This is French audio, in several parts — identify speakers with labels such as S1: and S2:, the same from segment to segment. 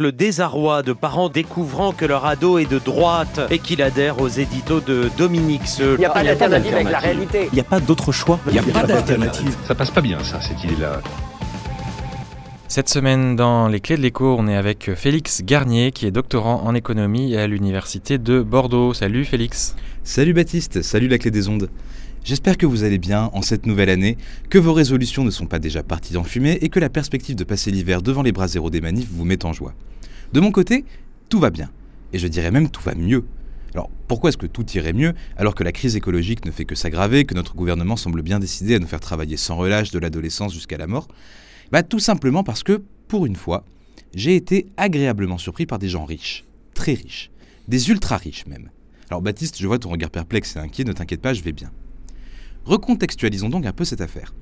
S1: Le désarroi de parents découvrant que leur ado est de droite et qu'il adhère aux éditos de Dominique Seul.
S2: Il n'y a pas d'alternative avec la réalité.
S3: Il n'y a pas d'autre choix.
S4: Il n'y a, pas d'alternative.
S5: Ça passe pas bien, ça, cette idée-là.
S6: Cette semaine, dans les clés de l'écho, on est avec Félix Garnier, qui est doctorant en économie à l'université de Bordeaux. Salut Félix.
S7: Salut Baptiste, salut la clé des ondes. J'espère que vous allez bien en cette nouvelle année, que vos résolutions ne sont pas déjà parties en fumée et que la perspective de passer l'hiver devant les bras zéro des manifs vous met en joie. De mon côté, tout va bien. Et je dirais même tout va mieux. Alors pourquoi est-ce que tout irait mieux alors que la crise écologique ne fait que s'aggraver, que notre gouvernement semble bien décidé à nous faire travailler sans relâche de l'adolescence jusqu'à la mort? Bah tout simplement parce que, pour une fois, j'ai été agréablement surpris par des gens riches, très riches, des ultra riches même. Alors Baptiste, je vois ton regard perplexe et inquiet, ne t'inquiète pas, je vais bien. Recontextualisons donc un peu cette affaire.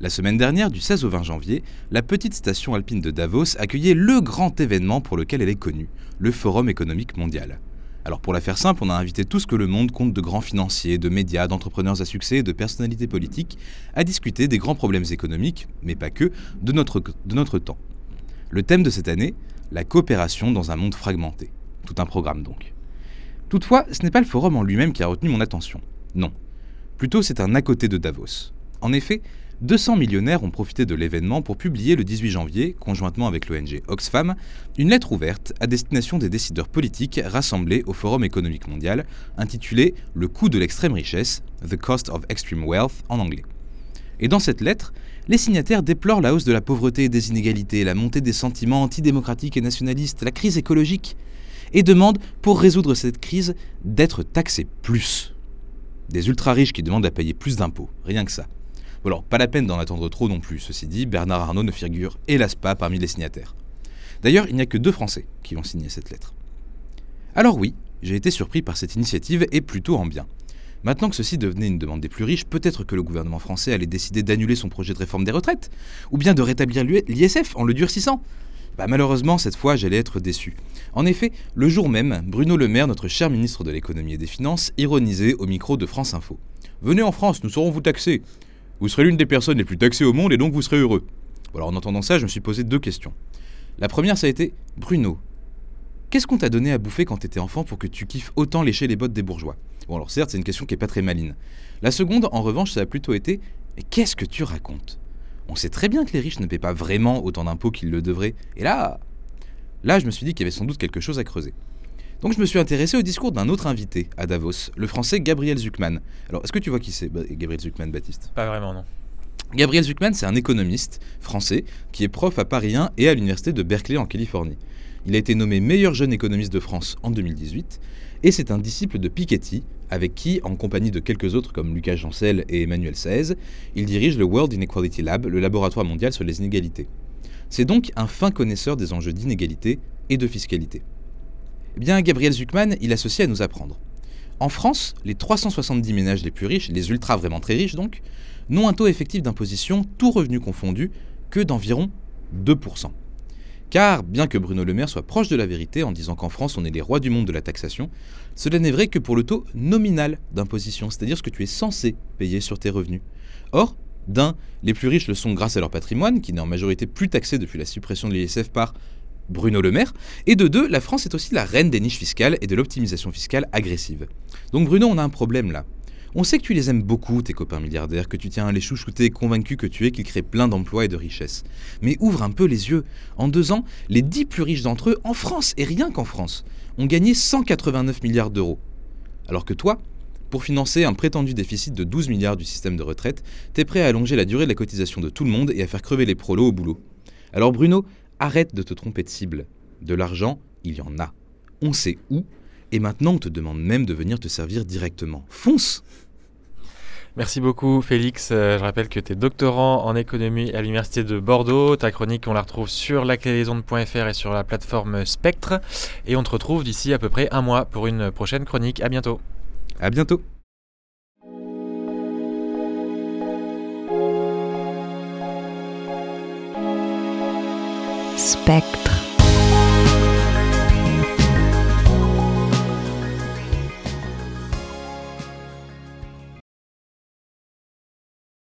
S7: La semaine dernière, du 16 au 20 janvier, la petite station alpine de Davos accueillait le grand événement pour lequel elle est connue, le Forum économique mondial. Alors pour la faire simple, on a invité tout ce que le monde compte de grands financiers, de médias, d'entrepreneurs à succès et de personnalités politiques à discuter des grands problèmes économiques, mais pas que, de notre, de notre temps. Le thème de cette année, la coopération dans un monde fragmenté. Tout un programme donc. Toutefois, ce n'est pas le forum en lui-même qui a retenu mon attention. Non, Plutôt, c'est un à côté de Davos. En effet, 200 millionnaires ont profité de l'événement pour publier le 18 janvier, conjointement avec l'ONG Oxfam, une lettre ouverte à destination des décideurs politiques rassemblés au Forum économique mondial, intitulée Le coût de l'extrême richesse, The Cost of Extreme Wealth en anglais. Et dans cette lettre, les signataires déplorent la hausse de la pauvreté et des inégalités, la montée des sentiments antidémocratiques et nationalistes, la crise écologique, et demandent, pour résoudre cette crise, d'être taxés plus. Des ultra-riches qui demandent à payer plus d'impôts, rien que ça. Alors, pas la peine d'en attendre trop non plus, ceci dit, Bernard Arnault ne figure hélas pas parmi les signataires. D'ailleurs, il n'y a que deux Français qui ont signé cette lettre. Alors oui, j'ai été surpris par cette initiative et plutôt en bien. Maintenant que ceci devenait une demande des plus riches, peut-être que le gouvernement français allait décider d'annuler son projet de réforme des retraites, ou bien de rétablir l'ISF en le durcissant, bah, malheureusement, cette fois, j'allais être déçu. En effet, le jour même, Bruno Le Maire, notre cher ministre de l'économie et des finances, ironisait au micro de France Info. Venez en France, nous saurons vous taxer. Vous serez l'une des personnes les plus taxées au monde et donc vous serez heureux. Alors en entendant ça, je me suis posé deux questions. La première, ça a été Bruno, qu'est-ce qu'on t'a donné à bouffer quand t'étais enfant pour que tu kiffes autant lécher les bottes des bourgeois? Bon, alors certes, c'est une question qui est pas très maline. La seconde, en revanche, ça a plutôt été qu'est-ce que tu racontes? On sait très bien que les riches ne paient pas vraiment autant d'impôts qu'ils le devraient. Et là, là, je me suis dit qu'il y avait sans doute quelque chose à creuser. Donc je me suis intéressé au discours d'un autre invité à Davos, le français Gabriel Zuckman. Alors, est-ce que tu vois qui c'est, Gabriel Zuckman, Baptiste?
S6: Pas vraiment, non.
S7: Gabriel Zuckman, c'est un économiste français qui est prof à Paris 1 et à l'université de Berkeley en Californie. Il a été nommé meilleur jeune économiste de France en 2018 et c'est un disciple de Piketty, avec qui, en compagnie de quelques autres comme Lucas Jancel et Emmanuel Saez, il dirige le World Inequality Lab, le laboratoire mondial sur les inégalités. C'est donc un fin connaisseur des enjeux d'inégalité et de fiscalité. Eh bien, Gabriel Zuckman, il associe à nous apprendre. En France, les 370 ménages les plus riches, les ultra vraiment très riches donc, n'ont un taux effectif d'imposition, tout revenu confondu, que d'environ 2%. Car, bien que Bruno Le Maire soit proche de la vérité en disant qu'en France on est les rois du monde de la taxation, cela n'est vrai que pour le taux nominal d'imposition, c'est-à-dire ce que tu es censé payer sur tes revenus. Or, d'un, les plus riches le sont grâce à leur patrimoine, qui n'est en majorité plus taxé depuis la suppression de l'ISF par Bruno Le Maire, et de deux, la France est aussi la reine des niches fiscales et de l'optimisation fiscale agressive. Donc Bruno, on a un problème là. On sait que tu les aimes beaucoup, tes copains milliardaires, que tu tiens à les chouchouter, convaincu que tu es qu'ils créent plein d'emplois et de richesses. Mais ouvre un peu les yeux. En deux ans, les dix plus riches d'entre eux, en France, et rien qu'en France, ont gagné 189 milliards d'euros. Alors que toi, pour financer un prétendu déficit de 12 milliards du système de retraite, t'es prêt à allonger la durée de la cotisation de tout le monde et à faire crever les prolos au boulot. Alors Bruno, arrête de te tromper de cible. De l'argent, il y en a. On sait où, et maintenant on te demande même de venir te servir directement. Fonce
S6: Merci beaucoup Félix. Euh, je rappelle que tu es doctorant en économie à l'Université de Bordeaux. Ta chronique, on la retrouve sur laclédesondes.fr et sur la plateforme Spectre. Et on te retrouve d'ici à peu près un mois pour une prochaine chronique. À bientôt.
S7: À bientôt.
S8: Spectre.